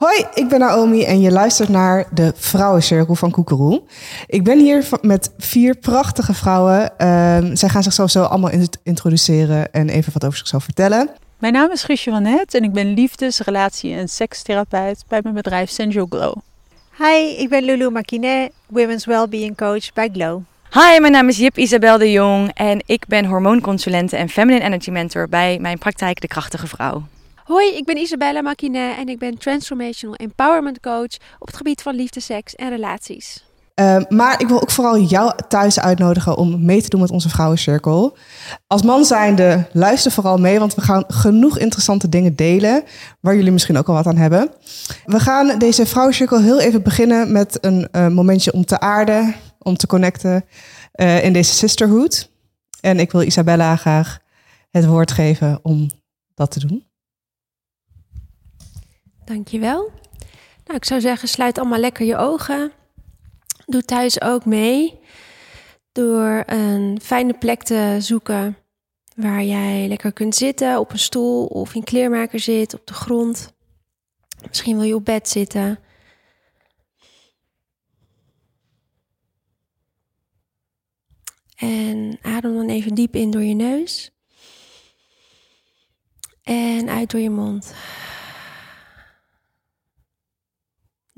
Hoi, ik ben Naomi en je luistert naar de Vrouwencirkel van Koekeroe. Ik ben hier met vier prachtige vrouwen. Uh, zij gaan zichzelf zo allemaal introduceren en even wat over zichzelf vertellen. Mijn naam is Guusje van Het en ik ben liefdes-, relatie- en sekstherapeut bij mijn bedrijf Sensual Glow. Hi, ik ben Lulu Makine, Women's Wellbeing Coach bij Glow. Hi, mijn naam is Jip Isabel de Jong en ik ben hormoonconsulente en feminine energy mentor bij mijn praktijk De Krachtige Vrouw. Hoi, ik ben Isabella Makine en ik ben Transformational Empowerment Coach op het gebied van liefde, seks en relaties. Uh, maar ik wil ook vooral jou thuis uitnodigen om mee te doen met onze vrouwencirkel. Als man zijnde, luister vooral mee, want we gaan genoeg interessante dingen delen, waar jullie misschien ook al wat aan hebben. We gaan deze vrouwencirkel heel even beginnen met een uh, momentje om te aarden, om te connecten uh, in deze sisterhood. En ik wil Isabella graag het woord geven om dat te doen. Dankjewel. Nou, ik zou zeggen, sluit allemaal lekker je ogen. Doe thuis ook mee door een fijne plek te zoeken waar jij lekker kunt zitten, op een stoel of in kleermaker zit, op de grond. Misschien wil je op bed zitten. En adem dan even diep in door je neus. En uit door je mond.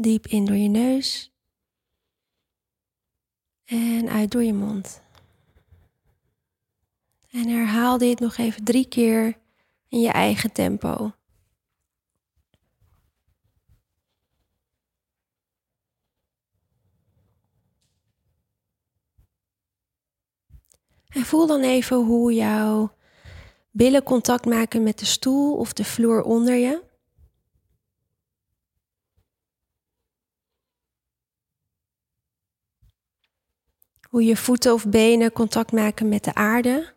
Diep in door je neus. En uit door je mond. En herhaal dit nog even drie keer in je eigen tempo. En voel dan even hoe jouw billen contact maken met de stoel of de vloer onder je. Hoe je voeten of benen contact maken met de aarde.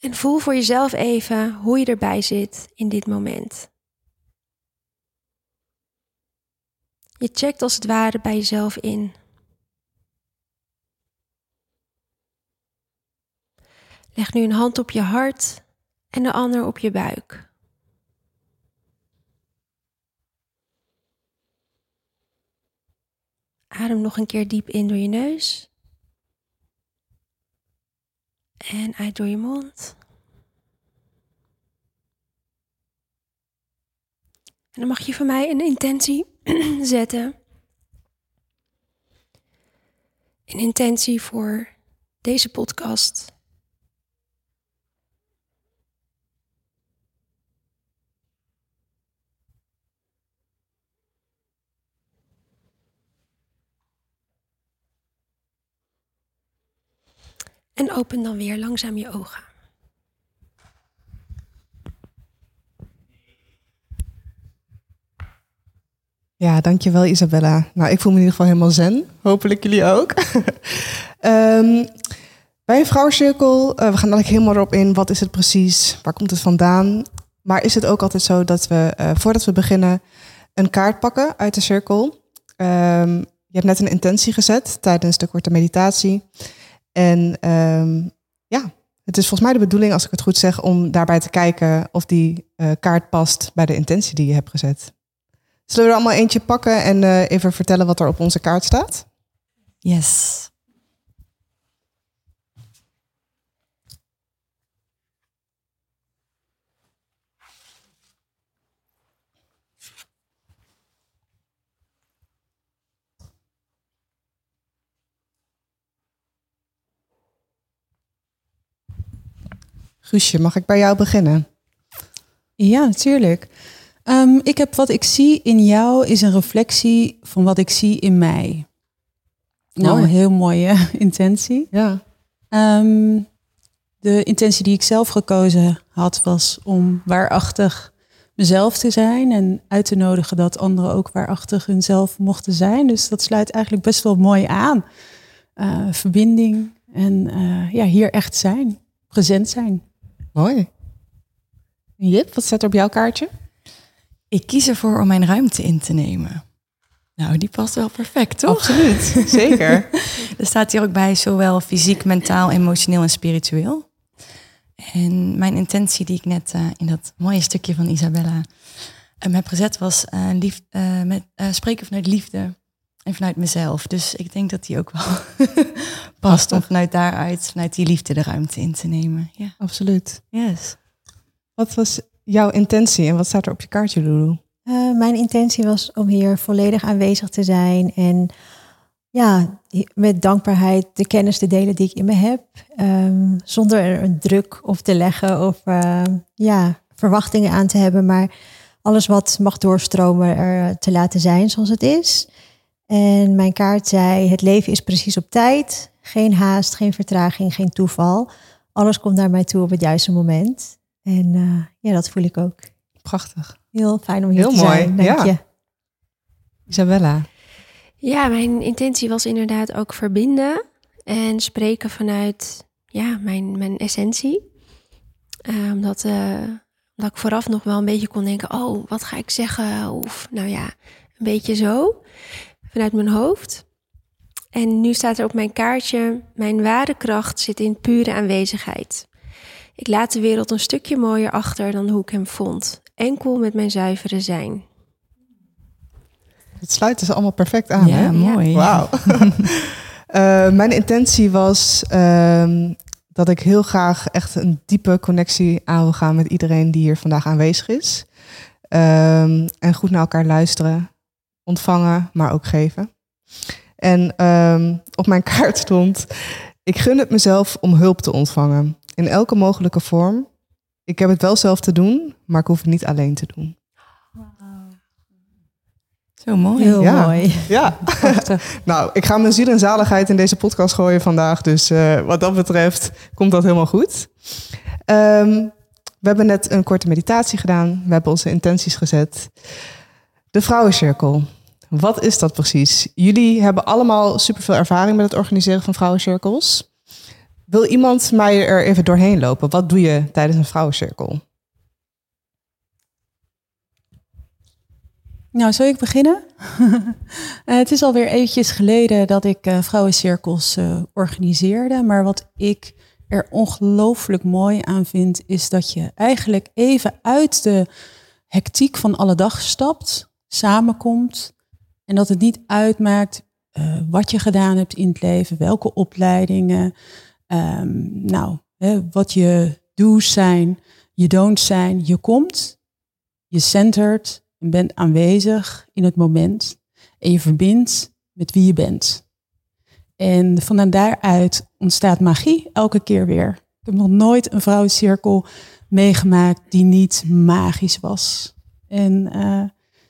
En voel voor jezelf even hoe je erbij zit in dit moment. Je checkt als het ware bij jezelf in. Leg nu een hand op je hart en de ander op je buik. Adem nog een keer diep in door je neus. En uit door je mond. En dan mag je van mij een intentie zetten. Een intentie voor deze podcast. En open dan weer langzaam je ogen. Ja, dankjewel Isabella. Nou, ik voel me in ieder geval helemaal zen. Hopelijk jullie ook. um, bij een vrouwencirkel, uh, we gaan eigenlijk helemaal erop in. Wat is het precies? Waar komt het vandaan? Maar is het ook altijd zo dat we, uh, voordat we beginnen, een kaart pakken uit de cirkel? Um, je hebt net een intentie gezet tijdens de korte meditatie. En um, ja, het is volgens mij de bedoeling, als ik het goed zeg, om daarbij te kijken of die uh, kaart past bij de intentie die je hebt gezet. Zullen we er allemaal eentje pakken en uh, even vertellen wat er op onze kaart staat? Yes. Guusje, mag ik bij jou beginnen? Ja, natuurlijk. Um, ik heb wat ik zie in jou is een reflectie van wat ik zie in mij. Nou, een heel mooie intentie. Ja. Um, de intentie die ik zelf gekozen had was om waarachtig mezelf te zijn en uit te nodigen dat anderen ook waarachtig hunzelf mochten zijn. Dus dat sluit eigenlijk best wel mooi aan. Uh, verbinding en uh, ja, hier echt zijn, present zijn. Mooi. Jip, wat staat er op jouw kaartje? Ik kies ervoor om mijn ruimte in te nemen. Nou, die past wel perfect, toch? Absoluut, zeker. er staat hier ook bij zowel fysiek, mentaal, emotioneel en spiritueel. En mijn intentie die ik net eh, in dat mooie stukje van Isabella um, heb gezet was uh, lief, uh, met, spreken vanuit liefde en vanuit mezelf. Dus ik denk dat die ook wel past om vanuit daaruit, vanuit die liefde de ruimte in te nemen. Ja, absoluut. Yes. Wat was jouw intentie en wat staat er op je kaartje, Lulu? mijn intentie was om hier volledig aanwezig te zijn en ja, met dankbaarheid de kennis te delen die ik in me heb. Um, zonder er een druk op te leggen of uh, ja, verwachtingen aan te hebben. Maar alles wat mag doorstromen er te laten zijn zoals het is. En mijn kaart zei, het leven is precies op tijd. Geen haast, geen vertraging, geen toeval. Alles komt naar mij toe op het juiste moment. En uh, ja, dat voel ik ook. Prachtig. Heel fijn om hier Heel te mooi. zijn. Dank ja. je. Isabella. Ja, mijn intentie was inderdaad ook verbinden en spreken vanuit ja, mijn, mijn essentie. Uh, omdat, uh, omdat ik vooraf nog wel een beetje kon denken, oh, wat ga ik zeggen? Of nou ja, een beetje zo, vanuit mijn hoofd. En nu staat er op mijn kaartje, mijn ware kracht zit in pure aanwezigheid. Ik laat de wereld een stukje mooier achter dan hoe ik hem vond. Enkel met mijn zuivere zijn. Het sluit dus allemaal perfect aan. Ja, hè? mooi. Wauw. uh, mijn intentie was uh, dat ik heel graag echt een diepe connectie aan wil gaan met iedereen die hier vandaag aanwezig is. Uh, en goed naar elkaar luisteren, ontvangen, maar ook geven. En ehm, op mijn kaart stond: Ik gun het mezelf om hulp te ontvangen. In elke mogelijke vorm. Ik heb het wel zelf te doen, maar ik hoef het niet alleen te doen. Zo mooi. Heel Ja. mooi. Ja, nou, ik ga mijn ziel en zaligheid in deze podcast gooien vandaag. Dus eh, wat dat betreft komt dat helemaal goed. Ehm, we hebben net een korte meditatie gedaan. We hebben onze intenties gezet. De Vrouwencirkel. Wat is dat precies? Jullie hebben allemaal superveel ervaring met het organiseren van vrouwencirkels. Wil iemand mij er even doorheen lopen? Wat doe je tijdens een vrouwencirkel? Nou, zal ik beginnen? Eh, het is alweer eventjes geleden dat ik uh, vrouwencirkels uh, organiseerde. Maar wat ik er ongelooflijk mooi aan vind, is dat je eigenlijk even uit de hectiek van alle dag stapt, samenkomt. En dat het niet uitmaakt uh, wat je gedaan hebt in het leven, welke opleidingen, um, nou, hè, wat je do's zijn, je don'ts zijn. Je komt, je centert en bent aanwezig in het moment en je verbindt met wie je bent. En van daaruit ontstaat magie elke keer weer. Ik heb nog nooit een vrouwencirkel meegemaakt die niet magisch was. En uh,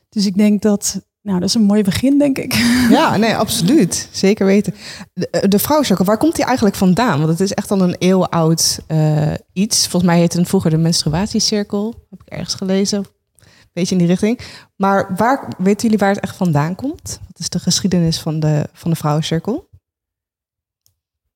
dus ik denk dat, nou, dat is een mooi begin, denk ik. Ja, nee, absoluut. Zeker weten. De, de vrouwencirkel, waar komt die eigenlijk vandaan? Want het is echt al een eeuw oud uh, iets. Volgens mij heette het vroeger de menstruatiecirkel. Heb ik ergens gelezen beetje in die richting. Maar waar, weten jullie waar het echt vandaan komt? Wat is de geschiedenis van de, van de vrouwencirkel?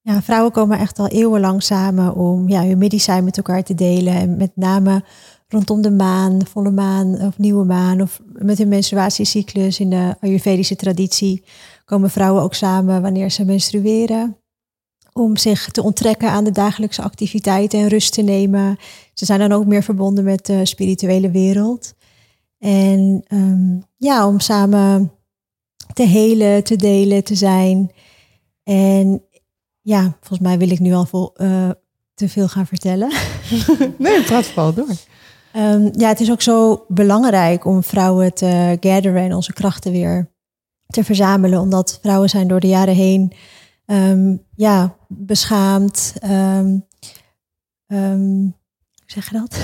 Ja, vrouwen komen echt al eeuwenlang samen om ja, hun medicijn met elkaar te delen. En met name rondom de maan, volle maan of nieuwe maan. Of met hun menstruatiecyclus in de Ayurvedische traditie komen vrouwen ook samen wanneer ze menstrueren. Om zich te onttrekken aan de dagelijkse activiteiten en rust te nemen. Ze zijn dan ook meer verbonden met de spirituele wereld. En um, ja, om samen te helen, te delen, te zijn. En ja, volgens mij wil ik nu al vol, uh, te veel gaan vertellen. nee, praat vooral door. Um, ja, het is ook zo belangrijk om vrouwen te gatheren en onze krachten weer te verzamelen. Omdat vrouwen zijn door de jaren heen um, ja, beschaamd. hoe zeg je dat?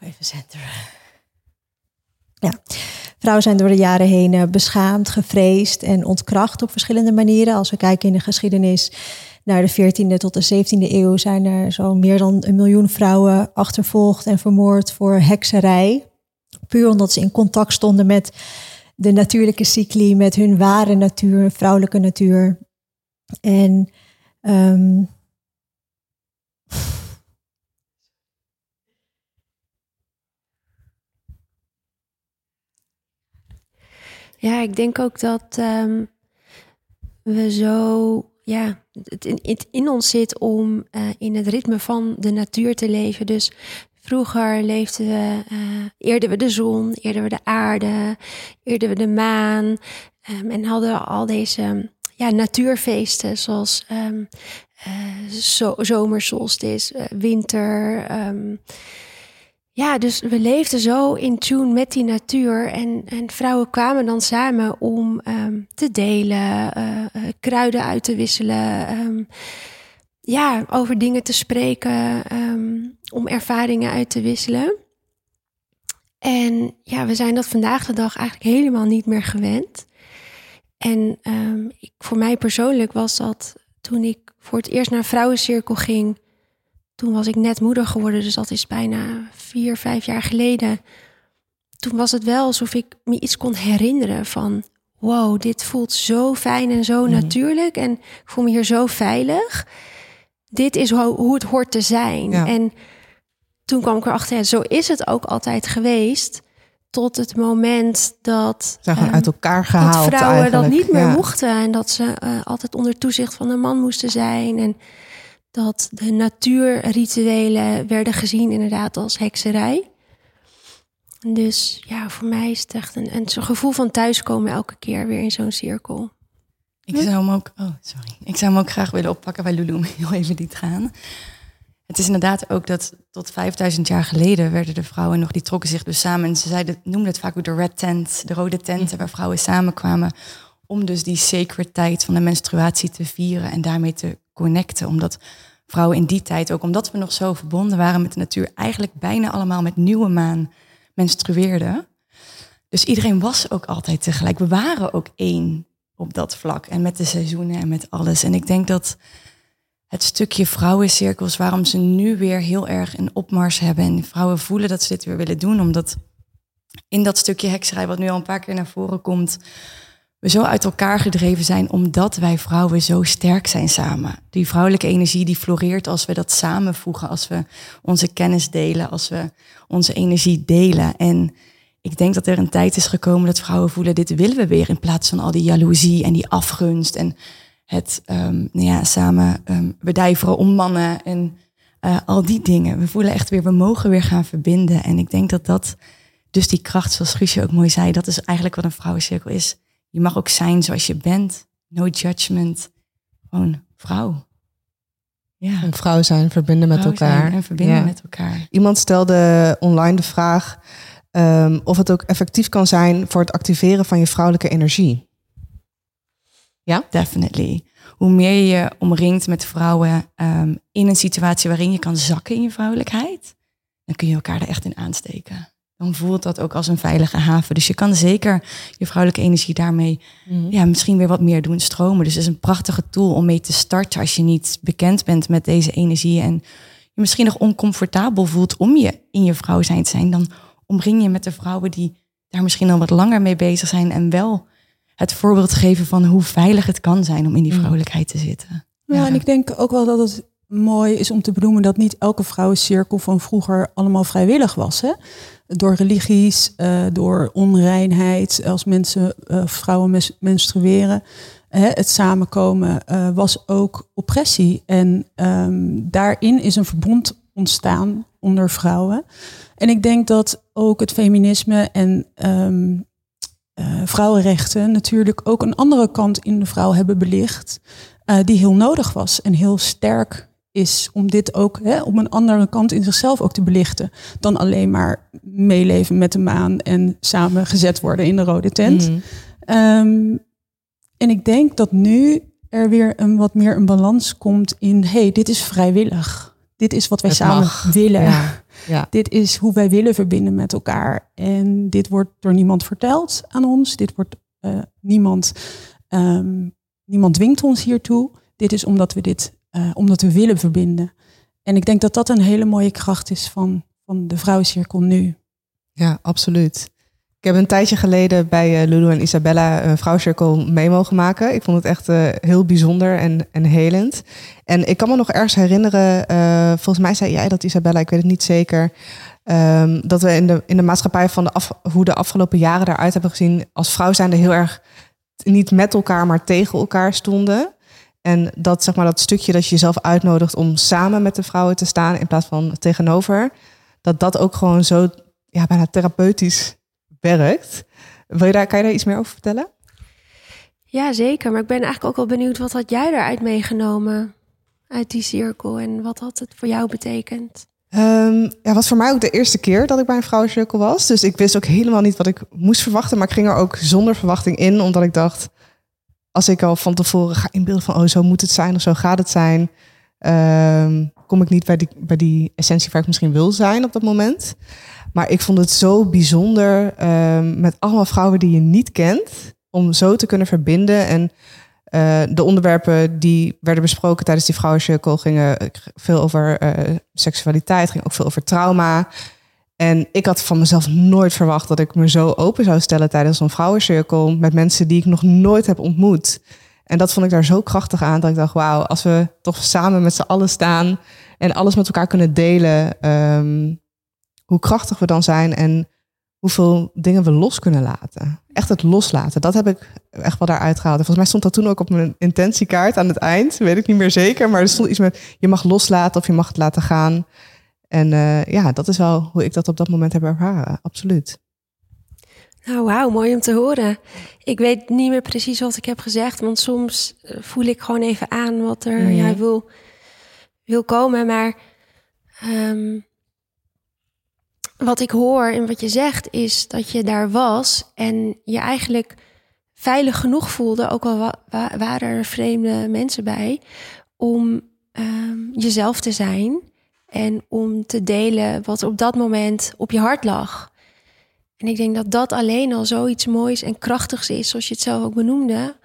Even centeren. Ja, vrouwen zijn door de jaren heen uh, beschaamd, gevreesd en ontkracht op verschillende manieren. Als we kijken in de geschiedenis naar de 14e tot de 17e eeuw zijn er zo meer dan een miljoen vrouwen achtervolgd en vermoord voor hekserij. Puur omdat ze in contact stonden met de natuurlijke cycli, met hun ware natuur, vrouwelijke natuur. En um, Ja, ik denk ook dat um, we zo ja, het in, in ons zit om eh, in het ritme van de natuur te leven. Dus vroeger leefden we, eerden we de zon, eerden we de aarde, eerden we de maan. ehm, en hadden al deze ja, natuurfeesten zoals ehm eh, zo, winter. ehm, ja, dus we leefden zo in tune met die natuur. En, en vrouwen kwamen dan samen om ehm, te delen, eh, eh, kruiden uit te wisselen. ehm, ja, over dingen te spreken, ehm, om ervaringen uit te wisselen. En ja, we zijn dat vandaag de dag eigenlijk helemaal niet meer gewend. En ik, voor mij persoonlijk was dat toen ik voor het eerst naar een vrouwencirkel ging. Toen was ik net moeder geworden, dus dat is bijna vier, vijf jaar geleden. Toen was het wel alsof ik me iets kon herinneren van... wow, dit voelt zo fijn en zo Mhm. natuurlijk. En ik voel me hier zo veilig. Dit is hoe, hoe het hoort te zijn. Ja. En toen kwam ik erachter, ja, zo is het ook altijd geweest... tot het moment dat... Zijn ehm, uit elkaar gehaald dat vrouwen eigenlijk. dat niet meer Ja. mochten en dat ze eh, altijd onder toezicht van een man moesten zijn en dat de natuurrituelen werden gezien inderdaad als hekserij. Dus ja, voor mij is het echt een, een gevoel van thuiskomen elke keer weer in zo'n cirkel. Ik zou hem ook, oh sorry, ik zou hem ook graag willen oppakken bij Lulu om heel even liet gaan. Het is inderdaad ook dat tot 5000 jaar geleden werden de vrouwen nog, die trokken zich dus samen. En ze zeiden, noemden het vaak ook de red tent, de rode tenten, waar vrouwen samenkwamen. Om dus die sacred tijd van de menstruatie te vieren en daarmee te connecten. Omdat vrouwen in die tijd, ook omdat we nog zo verbonden waren met de natuur, eigenlijk bijna allemaal met nieuwe maan menstrueerden. Dus iedereen was ook altijd tegelijk. We waren ook één op dat vlak. En met de seizoenen en met alles. En ik denk dat het stukje vrouwencirkels, waarom ze nu weer heel erg een opmars hebben. En vrouwen voelen dat ze dit weer willen doen. Omdat in dat stukje hekserij, wat nu al een paar keer naar voren komt, we zo uit elkaar gedreven zijn omdat wij vrouwen zo sterk zijn samen. Die vrouwelijke energie die floreert als we dat samenvoegen, als we onze kennis delen, als we onze energie delen. En ik denk dat er een tijd is gekomen dat vrouwen voelen, dit willen we weer, in plaats van al die jaloezie en die afgunst en het ehm, nou ja, samen ehm bedijveren om mannen en eh, al die dingen. We voelen echt weer, we mogen weer gaan verbinden. En ik denk dat dat, dus die kracht, zoals Guusje ook mooi zei, dat is eigenlijk wat een vrouwencirkel is. Je mag ook zijn zoals je bent. No judgment. Gewoon vrouw. Ja. Een vrouw zijn, verbinden met Vrouw elkaar. En verbinden Ja. met elkaar. Iemand stelde online de vraag ehm, of het ook effectief kan zijn voor het activeren van je vrouwelijke energie. Definitely. Hoe meer je je omringt met vrouwen ehm, in een situatie waarin je kan zakken in je vrouwelijkheid, dan kun je elkaar er echt in aansteken. Dan voelt dat ook als een veilige haven. Dus je kan zeker je vrouwelijke energie daarmee ja, misschien weer wat meer doen stromen. Dus het is een prachtige tool om mee te starten als je niet bekend bent met deze energie en je misschien nog oncomfortabel voelt om je in je vrouw zijn te zijn. Dan omring je met de vrouwen die daar misschien al wat langer mee bezig zijn en wel het voorbeeld geven van hoe veilig het kan zijn om in die Mm. vrouwelijkheid te zitten. Ja, en ik denk ook wel dat het mooi is om te benoemen dat niet elke vrouwencirkel van vroeger allemaal vrijwillig was. Hè? Door religies, eh, door onreinheid, als mensen, eh, vrouwen menstrueren. Hè, het samenkomen eh, was ook oppressie. En ehm, daarin is een verbond ontstaan onder vrouwen. En ik denk dat ook het feminisme en ehm, eh, vrouwenrechten natuurlijk ook een andere kant in de vrouw hebben belicht die heel nodig was en heel sterk is om dit ook hè, op een andere kant in zichzelf ook te belichten dan alleen maar meeleven met de maan en samen gezet worden in de rode tent. Mhm. Ehm, en ik denk dat nu er weer een wat meer een balans komt in hey, dit is vrijwillig. Dit is wat wij Het samen mag. willen. Ja. Ja. Dit is hoe wij willen verbinden met elkaar. En dit wordt door niemand verteld aan ons. Dit wordt eh, niemand, ehm, niemand dwingt ons hiertoe. Dit is omdat we dit, eh, omdat we willen verbinden. En ik denk dat dat een hele mooie kracht is van, van de vrouwencirkel nu. Ja, absoluut. Ik heb een tijdje geleden bij eh, Lulu en Isabella een vrouwcirkel mee mogen maken. Ik vond het echt eh, heel bijzonder en, en helend. En ik kan me nog ergens herinneren, eh, volgens mij zei jij dat Isabella, ik weet het niet zeker, ehm, dat we in de, in de maatschappij van de af, hoe de afgelopen jaren daaruit hebben gezien, als vrouw zijnde heel erg niet met elkaar, maar tegen elkaar stonden. En dat, zeg maar, dat stukje dat je jezelf uitnodigt om samen met de vrouwen te staan in plaats van tegenover, dat dat ook gewoon zo ja, bijna therapeutisch werkt. Wil je daar, kan je daar iets meer over vertellen? Ja, zeker. Maar ik ben eigenlijk ook wel benieuwd, wat had jij daaruit meegenomen uit die cirkel en wat had het voor jou betekend? Um, ja, was voor mij ook de eerste keer dat ik bij een vrouwencirkel was. Dus ik wist ook helemaal niet wat ik moest verwachten. Maar ik ging er ook zonder verwachting in, omdat ik dacht, als ik al van tevoren ga inbeelden van, oh, zo moet het zijn of zo gaat het zijn, um, kom ik niet bij die, bij die essentie waar ik misschien wil zijn op dat moment. Maar ik vond het zo bijzonder um, met allemaal vrouwen die je niet kent, om zo te kunnen verbinden. En uh, de onderwerpen die werden besproken tijdens die vrouwencirkel gingen veel over uh, seksualiteit, ging ook veel over trauma. En ik had van mezelf nooit verwacht dat ik me zo open zou stellen tijdens een vrouwencirkel met mensen die ik nog nooit heb ontmoet. En dat vond ik daar zo krachtig aan dat ik dacht, wauw, als we toch samen met z'n allen staan en alles met elkaar kunnen delen, um, hoe krachtig we dan zijn en hoeveel dingen we los kunnen laten. Echt het loslaten, dat heb ik echt wel daaruit gehaald. En volgens mij stond dat toen ook op mijn intentiekaart aan het eind, weet ik niet meer zeker, maar er stond iets met je mag loslaten of je mag het laten gaan. En uh, ja, dat is wel hoe ik dat op dat moment heb ervaren, absoluut. Nou, wauw, mooi om te horen. Ik weet niet meer precies wat ik heb gezegd, want soms eh, voel ik gewoon even aan wat er mm. ja, wil, wil komen. Maar um, wat ik hoor en wat je zegt is dat je daar was en je eigenlijk veilig genoeg voelde, ook al wa waren er vreemde mensen bij, om um, jezelf te zijn en om te delen wat op dat moment op je hart lag. En ik denk dat dat alleen al zoiets moois en krachtigs is, zoals je het zelf ook benoemde,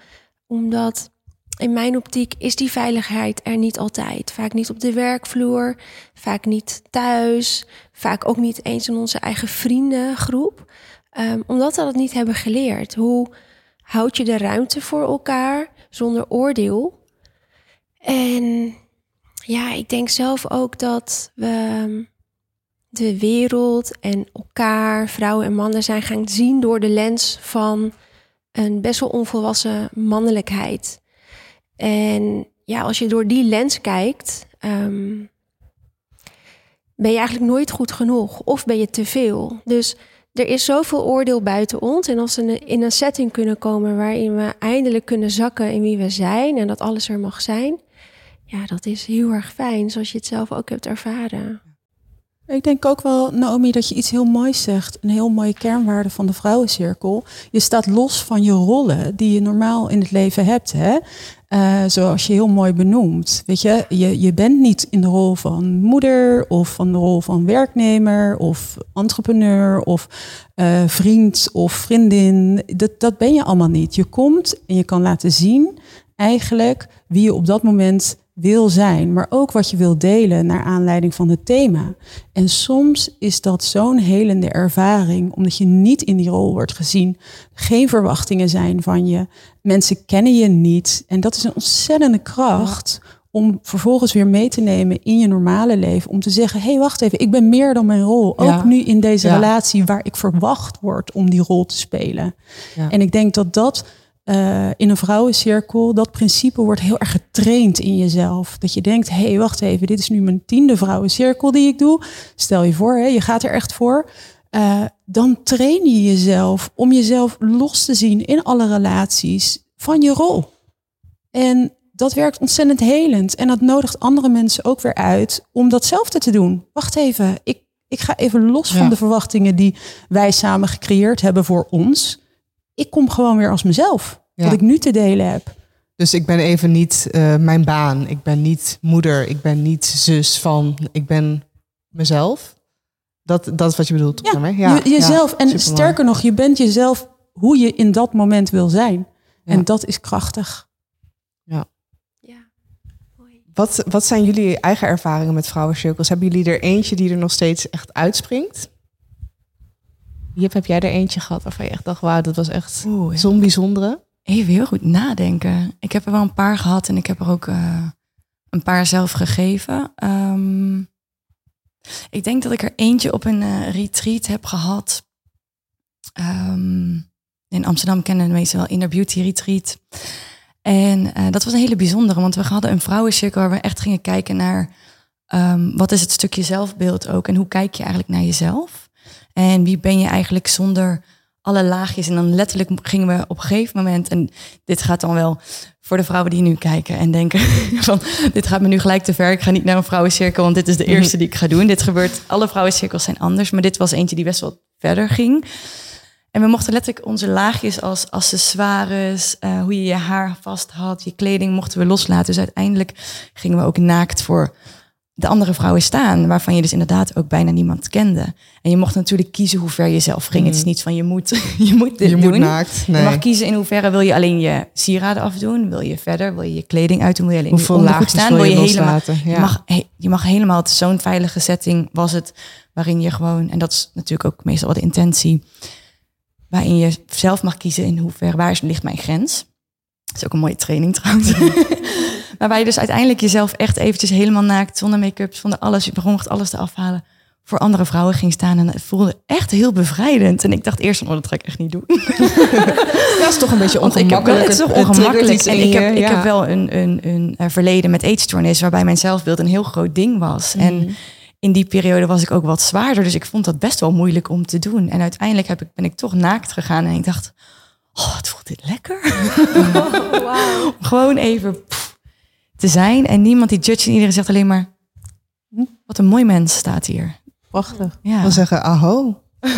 omdat in mijn optiek is die veiligheid er niet altijd. Vaak niet op de werkvloer, vaak niet thuis, vaak ook niet eens in onze eigen vriendengroep. Um, omdat we dat niet hebben geleerd. Hoe houd je de ruimte voor elkaar zonder oordeel? En ja, ik denk zelf ook dat we de wereld en elkaar, vrouwen en mannen, zijn gaan zien door de lens van een best wel onvolwassen mannelijkheid. En ja, als je door die lens kijkt, um, ben je eigenlijk nooit goed genoeg of ben je te veel. Dus er is zoveel oordeel buiten ons. En als we in een setting kunnen komen waarin we eindelijk kunnen zakken in wie we zijn en dat alles er mag zijn, ja, dat is heel erg fijn, zoals je het zelf ook hebt ervaren. Ik denk ook wel, Naomi, dat je iets heel moois zegt. Een heel mooie kernwaarde van de vrouwencirkel. Je staat los van je rollen die je normaal in het leven hebt. Hè? Uh, zoals je heel mooi benoemt. Weet je, je, je bent niet in de rol van moeder of van de rol van werknemer of entrepreneur of uh, vriend of vriendin. Dat, dat ben je allemaal niet. Je komt en je kan laten zien eigenlijk wie je op dat moment wil zijn, maar ook wat je wil delen naar aanleiding van het thema. En soms is dat zo'n helende ervaring, omdat je niet in die rol wordt gezien, geen verwachtingen zijn van je, mensen kennen je niet. En dat is een ontzettende kracht om vervolgens weer mee te nemen in je normale leven. Om te zeggen, hé, hey, wacht even, ik ben meer dan mijn rol. Ook nu in deze relatie waar ik verwacht word om die rol te spelen. Ja. En ik denk dat dat uh, in een vrouwencirkel, dat principe wordt heel erg getraind in jezelf. Dat je denkt, hé, hey, wacht even, dit is nu mijn tiende vrouwencirkel die ik doe. Stel je voor, hè, je gaat er echt voor. Uh, dan train je jezelf om jezelf los te zien in alle relaties van je rol. En dat werkt ontzettend helend. En dat nodigt andere mensen ook weer uit om datzelfde te doen. Wacht even, ik, ik ga even los ja. van de verwachtingen die wij samen gecreëerd hebben voor ons ik kom gewoon weer als mezelf. Ja. Wat ik nu te delen heb. Dus ik ben even niet uh, mijn baan. Ik ben niet moeder. Ik ben niet zus van. Ik ben mezelf. Dat, dat is wat je bedoelt. Ja, ja. Je, jezelf. Ja, en sterker nog, je bent jezelf hoe je in dat moment wil zijn. En dat is krachtig. Ja. ja. Mooi. Wat, wat zijn jullie eigen ervaringen met vrouwencirkels? Hebben jullie er eentje die er nog steeds echt uitspringt? Jip, heb jij er eentje gehad waarvan je echt dacht, wauw, dat was echt zo'n bijzondere? Even heel goed nadenken. Ik heb er wel een paar gehad en ik heb er ook uh, een paar zelf gegeven. Um, ik denk dat ik er eentje op een uh, retreat heb gehad. Um, in Amsterdam kennen de meesten wel Inner Beauty Retreat. En eh, dat was een hele bijzondere, want we hadden een vrouwencirkel waar we echt gingen kijken naar ehm, wat is het stukje zelfbeeld ook en hoe kijk je eigenlijk naar jezelf. En wie ben je eigenlijk zonder alle laagjes. En dan letterlijk gingen we op een gegeven moment, en dit gaat dan wel voor de vrouwen die nu kijken en denken van dit gaat me nu gelijk te ver. Ik ga niet naar een vrouwencirkel, want dit is de Mhm. eerste die ik ga doen. Dit gebeurt, alle vrouwencirkels zijn anders, maar dit was eentje die best wel verder ging. En we mochten letterlijk onze laagjes als accessoires, eh, hoe je je haar vast had, je kleding mochten we loslaten. Dus uiteindelijk gingen we ook naakt voor de andere vrouwen staan, waarvan je dus inderdaad ook bijna niemand kende. En je mocht natuurlijk kiezen hoe ver je zelf ging. Het is niet van je moet, je moet dit je doen. moet naakt. Je mag kiezen in hoeverre wil je alleen je sieraden afdoen, wil je verder, wil je je kleding uitdoen, wil je alleen Hoeveel je ondergoed staan, wil wil je je helemaal loslaten? je, Ja. mag, je mag helemaal, zo'n veilige setting was het, waarin je gewoon, en dat is natuurlijk ook meestal wel de intentie, waarin je zelf mag kiezen in hoeverre, waar ligt mijn grens. Dat is ook een mooie training trouwens. waar je dus uiteindelijk jezelf echt eventjes helemaal naakt, zonder make-up, zonder alles, je begon echt alles te afhalen, voor andere vrouwen ging staan. En het voelde echt heel bevrijdend. En ik dacht eerst van, oh, dat ga ik echt niet doen. Dat is toch een beetje Want ik heb wel, ongemakkelijk. het is toch ongemakkelijk. En ik heb, ik heb wel een, een, een eh, verleden met eetstoornis, waarbij mijn zelfbeeld een heel groot ding was. Mhm. En in die periode was ik ook wat zwaarder. Dus ik vond dat best wel moeilijk om te doen. En uiteindelijk heb ik, ben ik toch naakt gegaan. En ik dacht, oh, wat voelt dit lekker. Om Gewoon even te zijn. En niemand die judge. En iedereen zegt alleen maar, hm, wat een mooi mens staat hier. Prachtig. Ja. Dan zeggen, aho. Ja.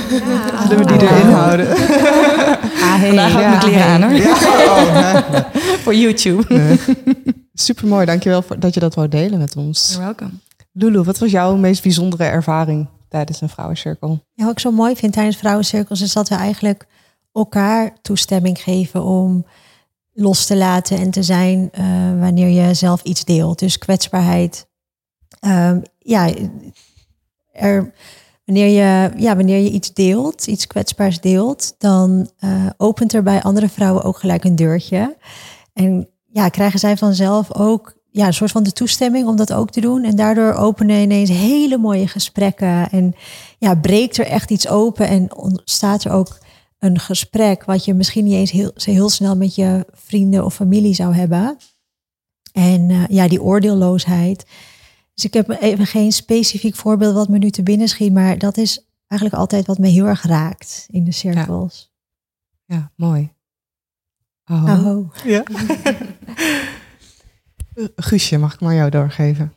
Zullen we die Ah. erin houden? Vandaag ik mijn kleren aan hoor. Ja, oh, nee. Voor YouTube. Nee. Super mooi, dankjewel voor dat je dat wou delen met ons. You're welcome. Lulu, wat was jouw meest bijzondere ervaring tijdens een vrouwencirkel? Ja, wat ik zo mooi vind tijdens vrouwencirkels is dat we eigenlijk elkaar toestemming geven om los te laten en te zijn eh, wanneer je zelf iets deelt. Dus kwetsbaarheid. Ehm, ja, er, wanneer, je, ja, wanneer je iets deelt, iets kwetsbaars deelt, dan eh, opent er bij andere vrouwen ook gelijk een deurtje. En ja, krijgen zij vanzelf ook ja, een soort van de toestemming om dat ook te doen. En daardoor openen ineens hele mooie gesprekken. En ja, breekt er echt iets open en ontstaat er ook een gesprek wat je misschien niet eens heel, heel snel met je vrienden of familie zou hebben. En eh, ja, die oordeelloosheid. Dus ik heb even geen specifiek voorbeeld wat me nu te binnen schiet, maar dat is eigenlijk altijd wat me heel erg raakt in de cirkels. Ja, mooi. Aho. Aho. Ja. Guusje, mag ik maar jou doorgeven?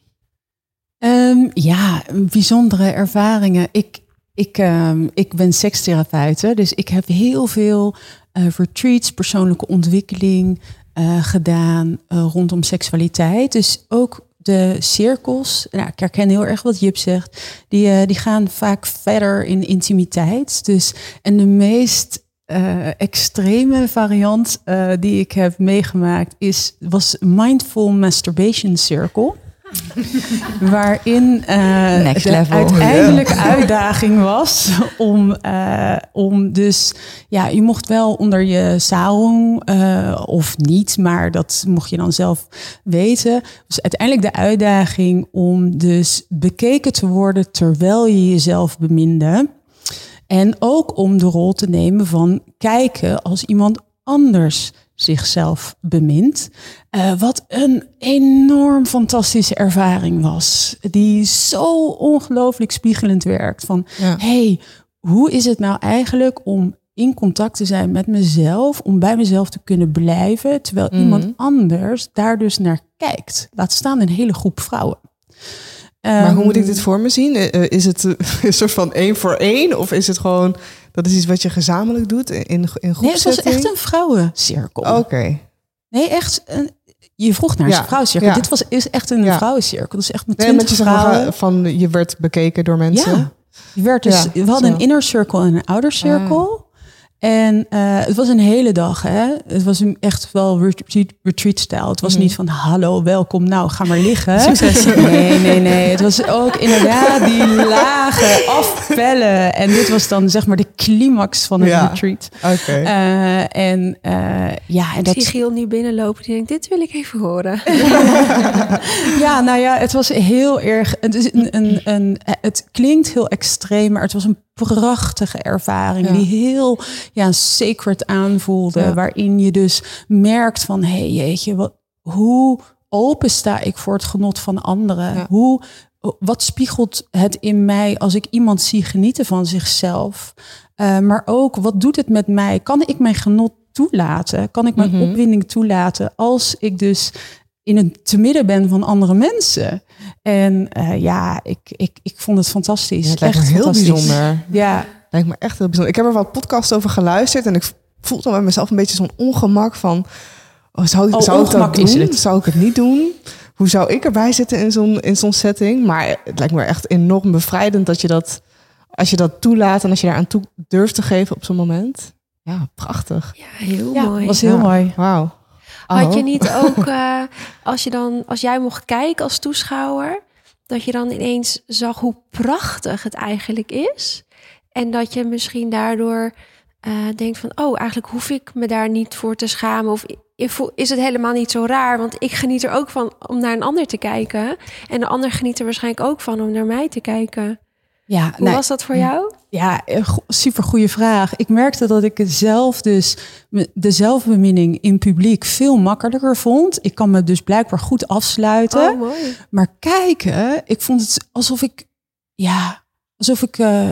Ehm, ja, bijzondere ervaringen. Ik, ik, ehm, ik ben sekstherapeute, dus ik heb heel veel eh, retreats, persoonlijke ontwikkeling eh, gedaan eh, rondom seksualiteit. Dus ook de cirkels, nou, ik herken heel erg wat Jip zegt, die, die gaan vaak verder in intimiteit. Dus, en de meest extreme variant die ik heb meegemaakt is, was Mindful Masturbation Circle. Waarin Next de uiteindelijke uitdaging was om, eh, om dus, ja, je mocht wel onder je sarong eh, of niet, maar dat mocht je dan zelf weten. Dus uiteindelijk de uitdaging om dus bekeken te worden terwijl je jezelf beminde. En ook om de rol te nemen van kijken als iemand anders zichzelf bemint. Eh, wat een enorm fantastische ervaring was. Die zo ongelooflijk spiegelend werkt. Van Ja. hey, hoe is het nou eigenlijk om in contact te zijn met mezelf, om bij mezelf te kunnen blijven, terwijl Mhm. iemand anders daar dus naar kijkt. Laat staan een hele groep vrouwen. Maar hoe moet ik Ehm, dit voor me zien? Eh, eh, Is het eh, een soort van één voor één? Of is het gewoon, dat is iets wat je gezamenlijk doet in, in Nee, het was groepsetting? echt een vrouwencirkel. Oké. Nee, echt. Een, je vroeg naar Ja, een vrouwencirkel. ja. Dit was, is echt een Ja. vrouwencirkel. Dus echt met Nee, twintig maar, vrouwen. van je werd bekeken door mensen. Ja. Je werd dus, we hadden zo. een inner circle en een outer circle. En eh, het was een hele dag. Hè? Het was een echt wel retreat, retreat stijl. Het was Mhm. niet van hallo, welkom, nou ga maar liggen. Nee, nee, nee. Het was ook inderdaad die lage afpellen. En dit was dan zeg maar de climax van een Ja. retreat. Oké. Eh, en eh, ja, en Ik dat zie Giel nu binnenlopen. Die denkt, dit wil ik even horen. Ja, nou ja, het was heel erg. Het, is een, een, een, het klinkt heel extreem, maar het was een prachtige ervaring. Ja. Die heel ja, sacred aanvoelde. Ja. Waarin je dus merkt van, hé hey, jeetje, wat, hoe open sta ik voor het genot van anderen? Ja. Hoe, wat spiegelt het in mij als ik iemand zie genieten van zichzelf? Uh, maar ook, wat doet het met mij? Kan ik mijn genot toelaten? Kan ik mijn Mhm. opwinding toelaten als ik dus in het te midden ben van andere mensen? En uh, ja, ik, ik, ik vond het fantastisch. Ja, het lijkt me Echt heel fantastisch. bijzonder. Ja, Lijkt me echt heel bijzonder. Ik heb er wat podcasts over geluisterd en ik voel dan bij mezelf een beetje zo'n ongemak van... Oh, zou, ik Oh, zou ik dat ongemak is doen? het. Zou ik het niet doen? Hoe zou ik erbij zitten in zo'n, in zo'n setting? Maar het lijkt me echt enorm bevrijdend dat je dat... Als je dat toelaat en als je daaraan toe durft te geven op zo'n moment. Ja, prachtig. Ja, heel ja mooi. was heel Ja. mooi. Wauw. Had Oh. je niet ook, eh, als, je dan, als jij mocht kijken als toeschouwer, dat je dan ineens zag hoe prachtig het eigenlijk is? En dat je misschien daardoor eh, denkt van, oh, eigenlijk hoef ik me daar niet voor te schamen. Of is het helemaal niet zo raar, want ik geniet er ook van om naar een ander te kijken. En de ander geniet er waarschijnlijk ook van om naar mij te kijken. Ja, Hoe nee, was dat voor jou? Ja, super goede vraag. Ik merkte dat ik zelf dus de zelfbeminning in publiek veel makkelijker vond. Ik kan me dus blijkbaar goed afsluiten. Oh, mooi. Maar kijken, ik vond het alsof ik, ja, alsof ik eh,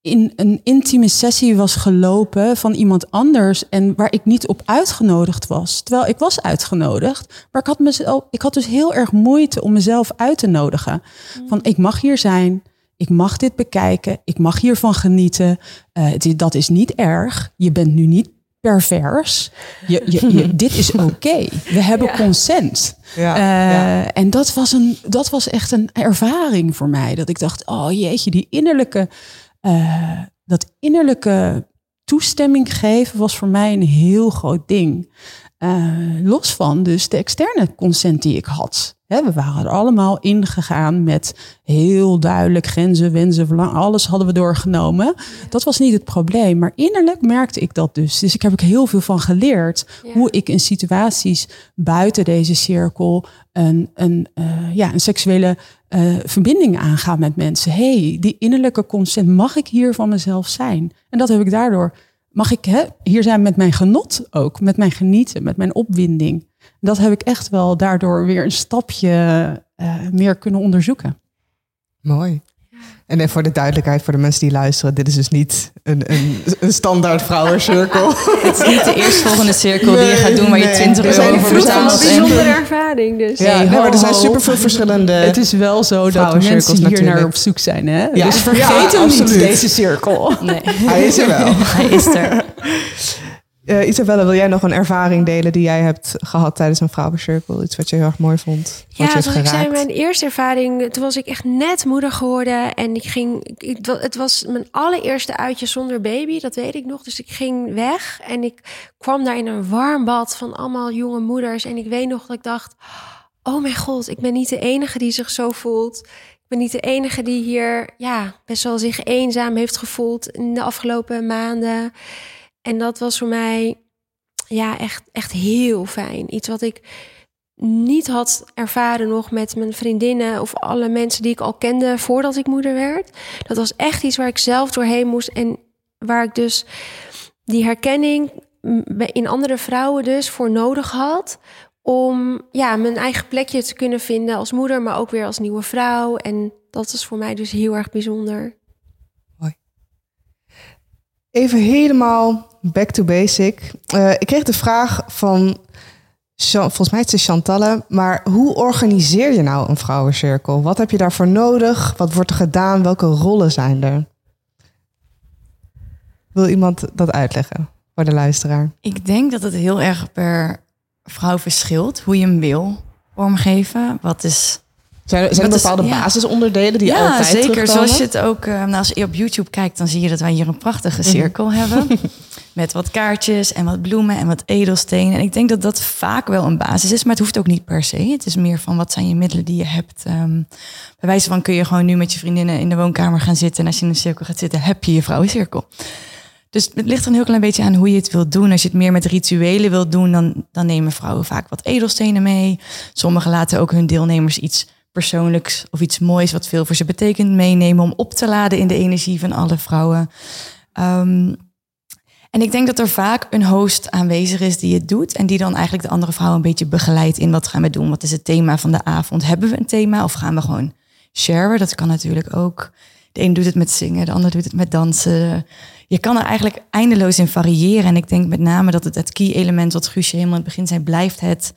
in een intieme sessie was gelopen van iemand anders en waar ik niet op uitgenodigd was. Terwijl ik was uitgenodigd, maar ik had, mezelf, ik had dus heel erg moeite om mezelf uit te nodigen. Van ik mag hier zijn, ik mag dit bekijken, ik mag hiervan genieten. Eh, het dat is niet erg. Je bent nu niet pervers. Je, je, je- dit is oké. We hebben consent. Ja, Eh, ja. En dat was, een, dat was echt een ervaring voor mij. Dat ik dacht, oh jeetje, die innerlijke, eh, dat innerlijke toestemming geven was voor mij een heel groot ding. Eh, los van dus de externe consent die ik had. We waren er allemaal ingegaan met heel duidelijk grenzen, wensen, verlangen. Alles hadden we doorgenomen. Dat was niet het probleem. Maar innerlijk merkte ik dat dus. Dus ik heb er heel veel van geleerd. Ja. Hoe ik in situaties buiten deze cirkel een, een, eh, ja, een seksuele eh, verbinding aanga met mensen. hey, die innerlijke consent, mag ik hier van mezelf zijn? En dat heb ik daardoor. Mag ik hè, hier zijn met mijn genot ook, met mijn genieten, met mijn opwinding. Dat heb ik echt wel daardoor weer een stapje eh, meer kunnen onderzoeken. Mooi. En even voor de duidelijkheid voor de mensen die luisteren. Dit is dus niet een, een, een standaard vrouwencirkel. Het is niet de eerstvolgende cirkel die je gaat doen waar je Nee, 20 er euro zijn voor veel Dat was betaalt. een en- bijzondere ervaring dus. Ja, nee, maar er zijn ho. superveel verschillende... Het is wel zo dat vrouwencirkels mensen hier naar op zoek zijn. Hè? Ja, dus vergeet ja, hem niet, deze cirkel. Nee, Hij is er wel. hij is er. Eh, Isabelle, wil jij nog een ervaring delen die jij hebt gehad tijdens een vrouwencirkel? Iets wat je heel erg mooi vond? Ja, zoals ik zei, mijn eerste ervaring, toen was ik echt net moeder geworden. En ik ging, ik, het was mijn allereerste uitje zonder baby, dat weet ik nog. Dus ik ging weg en ik kwam daar in een warm bad van allemaal jonge moeders. En ik weet nog dat ik dacht, oh mijn god, ik ben niet de enige die zich zo voelt. Ik ben niet de enige die hier ja, best wel zich eenzaam heeft gevoeld in de afgelopen maanden. En dat was voor mij ja, echt, echt heel fijn. Iets wat ik niet had ervaren nog met mijn vriendinnen of alle mensen die ik al kende voordat ik moeder werd. Dat was echt iets waar ik zelf doorheen moest en waar ik dus die herkenning in andere vrouwen dus voor nodig had om ja, mijn eigen plekje te kunnen vinden als moeder, maar ook weer als nieuwe vrouw. En dat is voor mij dus heel erg bijzonder. Even helemaal back to basic. Eh, ik kreeg de vraag van, volgens mij is het Chantalle, maar hoe organiseer je nou een vrouwencirkel? Wat heb je daarvoor nodig? Wat wordt er gedaan? Welke rollen zijn er? Wil iemand dat uitleggen voor de luisteraar? Ik denk dat het heel erg per vrouw verschilt hoe je hem wil vormgeven. Wat is Zijn er, zijn er is- bepaalde ja. basisonderdelen die ja, altijd zeker. terugkomen? Zoals je het ook, eh, nou, als je op YouTube kijkt, dan zie je dat wij hier een prachtige Mhm. cirkel hebben. Met wat kaartjes en wat bloemen en wat edelstenen. En ik denk dat dat vaak wel een basis is, maar het hoeft ook niet per se. Het is meer van wat zijn je middelen die je hebt. Ehm, bij wijze van kun je gewoon nu met je vriendinnen in de woonkamer gaan zitten. En als je in een cirkel gaat zitten, heb je je vrouwencirkel. Dus het ligt er een heel klein beetje aan hoe je het wilt doen. Als je het meer met rituelen wilt doen, dan, dan nemen vrouwen vaak wat edelstenen mee. Sommigen laten ook hun deelnemers iets persoonlijks of iets moois wat veel voor ze betekent meenemen om op te laden in de energie van alle vrouwen. Ehm, en ik denk dat er vaak een host aanwezig is die het doet en die dan eigenlijk de andere vrouw een beetje begeleidt in wat gaan we doen. Wat is het thema van de avond? Hebben we een thema of gaan we gewoon sharen? Dat kan natuurlijk ook. De een doet het met zingen, de ander doet het met dansen. Je kan er eigenlijk eindeloos in variëren. En ik denk met name dat het, het key element wat Guusje helemaal in het begin zei, blijft het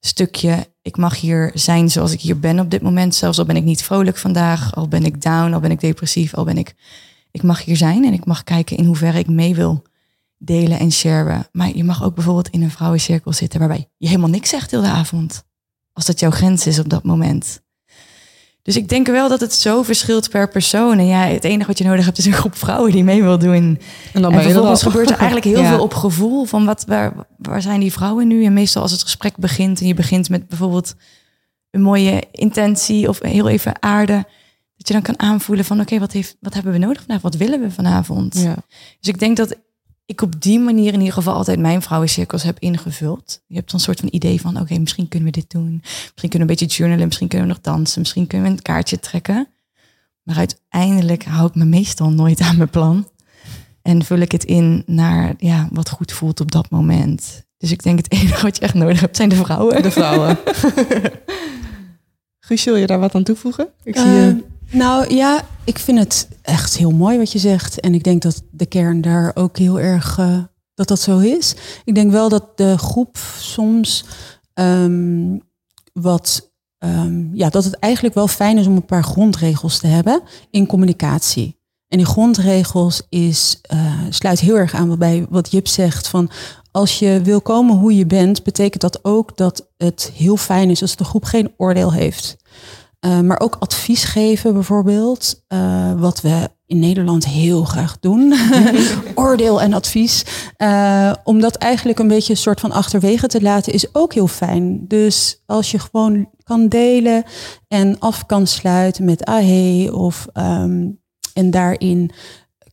stukje. Ik mag hier zijn zoals ik hier ben op dit moment. Zelfs al ben ik niet vrolijk vandaag, al ben ik down, al ben ik depressief, al ben ik. Ik mag hier zijn en ik mag kijken in hoeverre ik mee wil delen en sharen. Maar je mag ook bijvoorbeeld in een vrouwencirkel zitten waarbij je helemaal niks zegt heel de avond. Als dat jouw grens is op dat moment. Dus ik denk wel dat het zo verschilt per persoon. En ja, het enige wat je nodig hebt is een groep vrouwen die mee wil doen. En dan en er vervolgens gebeurt er eigenlijk heel Ja. veel op gevoel van wat, waar, waar zijn die vrouwen nu? En meestal als het gesprek begint en je begint met bijvoorbeeld een mooie intentie of heel even aarde, dat je dan kan aanvoelen van oké, wat wat, wat hebben we nodig vandaag? Wat willen we vanavond? Ja. Dus ik denk dat ik op die manier in ieder geval altijd mijn vrouwencirkels heb ingevuld. Je hebt dan een soort van idee van, oké, misschien kunnen we dit doen. Misschien kunnen we een beetje journalen, misschien kunnen we nog dansen, misschien kunnen we een kaartje trekken. Maar uiteindelijk hou ik me meestal nooit aan mijn plan. En vul ik het in naar ja, wat goed voelt op dat moment. Dus ik denk het enige wat je echt nodig hebt zijn de vrouwen. De vrouwen. Guusje, wil je daar wat aan toevoegen? Ik zie Eh, je. Nou ja, ik vind het echt heel mooi wat je zegt. En ik denk dat de kern daar ook heel erg eh, dat dat zo is. Ik denk wel dat de groep soms ehm, wat ehm, ja, dat het eigenlijk wel fijn is om een paar grondregels te hebben in communicatie. En die grondregels is, eh, sluit heel erg aan bij wat Jip zegt van als je wil komen hoe je bent, betekent dat ook dat het heel fijn is als de groep geen oordeel heeft. Uh, maar ook advies geven bijvoorbeeld, uh, wat we in Nederland heel graag doen. Oordeel en advies. Uh, om dat eigenlijk een beetje een soort van achterwege te laten, is ook heel fijn. Dus als je gewoon kan delen en af kan sluiten met ahee of um, en daarin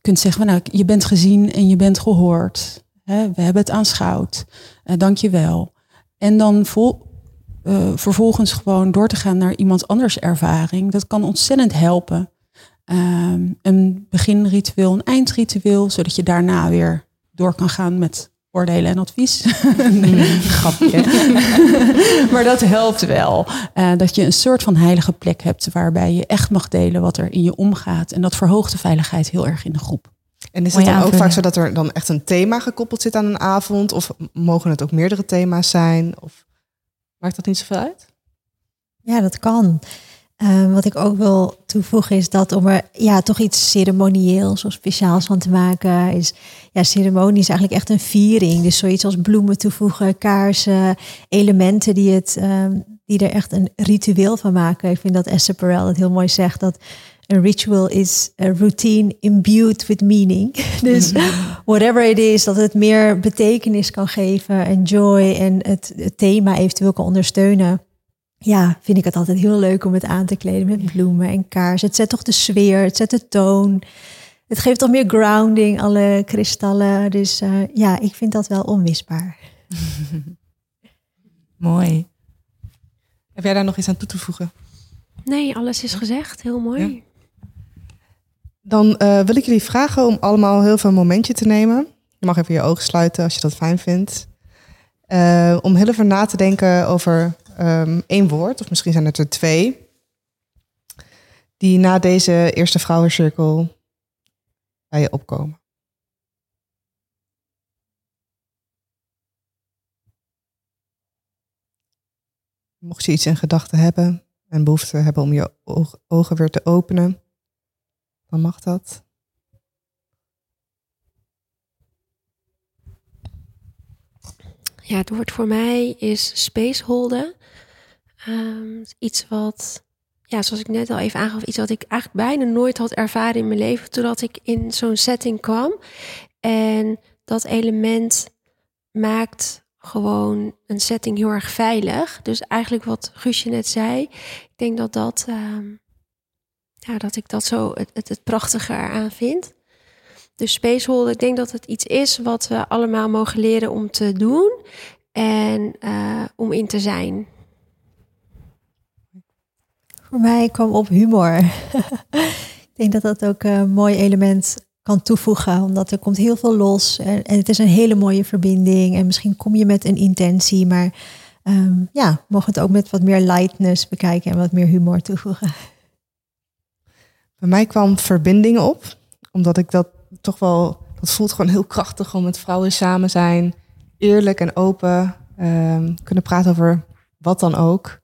kunt zeggen, nou, je bent gezien en je bent gehoord. Hè, we hebben het aanschouwd. Dank je wel. En dan vol, uh, vervolgens gewoon door te gaan naar iemand anders ervaring. Dat kan ontzettend helpen. Um, een beginritueel, een eindritueel, zodat je daarna weer door kan gaan met oordelen en advies. nee, grapje. maar dat helpt wel. Uh, dat je een soort van heilige plek hebt waarbij je echt mag delen wat er in je omgaat. En dat verhoogt de veiligheid heel erg in de groep. En is het dan ook vaak zo dat er dan echt een thema gekoppeld zit aan een avond? Of mogen het ook meerdere thema's zijn? Of maakt dat niet zoveel uit? Ja, dat kan. Uh, wat ik ook wil toevoegen is dat om er ja, toch iets ceremonieels of speciaals van te maken, is ja, ceremonie is eigenlijk echt een viering. Dus zoiets als bloemen toevoegen, kaarsen, elementen die, het, um, die er echt een ritueel van maken. Ik vind dat Esther Perel het heel mooi zegt, dat een ritual is a routine imbued with meaning. dus whatever it is, dat het meer betekenis kan geven en joy en het, het thema eventueel kan ondersteunen ja, vind ik het altijd heel leuk om het aan te kleden met bloemen en kaars. Het zet toch de sfeer, het zet de toon. Het geeft toch meer grounding, alle kristallen. Dus uh, ja, ik vind dat wel onmisbaar. mooi. Heb jij daar nog iets aan toe te voegen? Nee, alles is gezegd. Heel mooi. Ja. Dan uh, wil ik jullie vragen om allemaal heel veel momentje te nemen. Je mag even je ogen sluiten als je dat fijn vindt. Uh, om heel even na te denken over um, één woord, of misschien zijn het er twee, die na deze eerste vrouwencirkel bij je opkomen. Mocht je iets in gedachten hebben en behoefte hebben om je ogen weer te openen, dan mag dat. Ja, het woord voor mij is spaceholden. Um, iets wat, ja, zoals ik net al even aangaf, iets wat ik eigenlijk bijna nooit had ervaren in mijn leven, totdat ik in zo'n setting kwam. En dat element maakt gewoon een setting heel erg veilig. Dus eigenlijk wat Guusje net zei, ik denk dat dat, um, ja, dat ik dat zo het, het, prachtige eraan vind. Dus spaceholden, ik denk dat het iets is wat we allemaal mogen leren om te doen en uh, om in te zijn. Voor mij kwam op humor. ik denk dat dat ook een mooi element kan toevoegen, omdat er komt heel veel los en, en het is een hele mooie verbinding en misschien kom je met een intentie, maar ehm, ja, mogen het ook met wat meer lightness bekijken en wat meer humor toevoegen. Bij mij kwam verbinding op, omdat ik dat toch wel, dat voelt gewoon heel krachtig om met vrouwen samen zijn, eerlijk en open, ehm, kunnen praten over wat dan ook.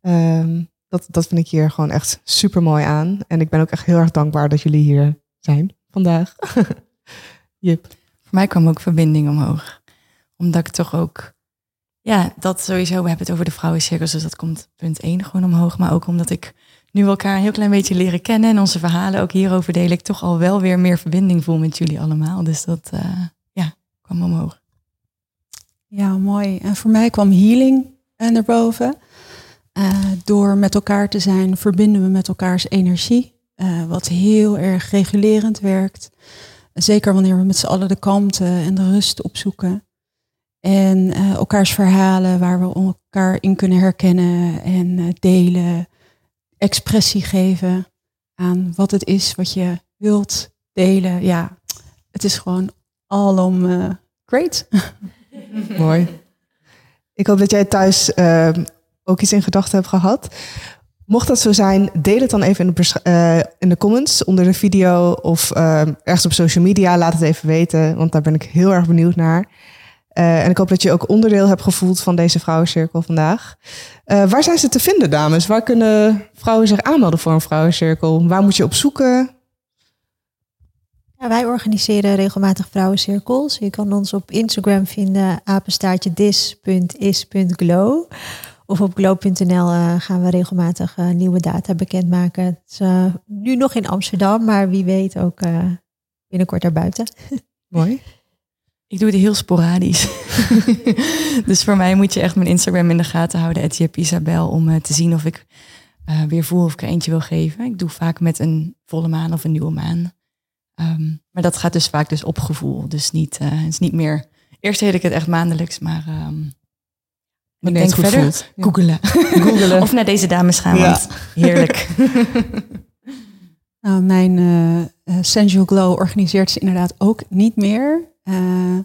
Ehm, dat, dat vind ik hier gewoon echt super mooi aan. En ik ben ook echt heel erg dankbaar dat jullie hier zijn vandaag. Jip. Voor mij kwam ook verbinding omhoog. Omdat ik toch ook, ja, dat sowieso, we hebben het over de vrouwencirkels, dus dat komt punt één gewoon omhoog. Maar ook omdat ik nu elkaar een heel klein beetje leren kennen en onze verhalen ook hierover delen, ik toch al wel weer meer verbinding voel met jullie allemaal. Dus dat, uh, ja, kwam omhoog. Ja, mooi. En voor mij kwam healing naar boven. Uh, door met elkaar te zijn, verbinden we met elkaars energie. Wat heel erg regulerend werkt. Zeker wanneer we met z'n allen de kalmte en de rust opzoeken. En elkaars verhalen waar we elkaar in kunnen herkennen en delen. Expressie geven aan wat het is wat je wilt delen. Ja, het is gewoon alom great. Mooi. Ik hoop dat jij thuis ehm, ook iets in gedachten hebt gehad. Mocht dat zo zijn, deel het dan even in de, uh, in de comments onder de video of ergens op social media. Laat het even weten, want daar ben ik heel erg benieuwd naar. Uh, en ik hoop dat je ook onderdeel hebt gevoeld van deze vrouwencirkel vandaag. waar zijn ze te vinden, dames? Waar kunnen vrouwen zich aanmelden voor een vrouwencirkel? Waar moet je op zoeken? Ja, wij organiseren regelmatig vrouwencirkels. Je kan ons op Instagram vinden, apenstaartje dis.is.glow. Of op glow.nl uh, gaan we regelmatig nieuwe data bekendmaken. Het is nu nog in Amsterdam, maar wie weet ook binnenkort daarbuiten. Mooi. Ik doe het heel sporadisch. dus voor mij moet je echt mijn Instagram in de gaten houden, Etiep Isabel, om te zien of ik weer voel of ik er eentje wil geven. Ik doe vaak met een volle maan of een nieuwe maan. Um, maar dat gaat dus vaak dus op gevoel. Dus niet, het is niet meer. Eerst deed ik het echt maandelijks, maar um, ik denk verder voelt. googelen. googelen. of naar deze dames gaan, ja. want heerlijk. nou, mijn uh, Sensual Glow organiseert ze inderdaad ook niet meer. Uh,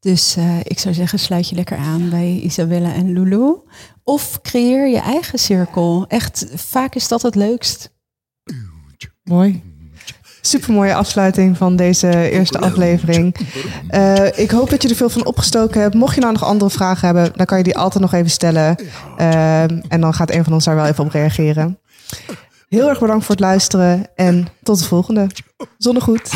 dus uh, ik zou zeggen, sluit je lekker aan bij Isabella en Lulu. Of creëer je eigen cirkel. Echt, vaak is dat het leukst. Mooi. Super mooie afsluiting van deze eerste aflevering. Uh, ik hoop dat je er veel van opgestoken hebt. Mocht je nou nog andere vragen hebben, dan kan je die altijd nog even stellen. Uh, en dan gaat een van ons daar wel even op reageren. Heel erg bedankt voor het luisteren en tot de volgende. Zonnegoed.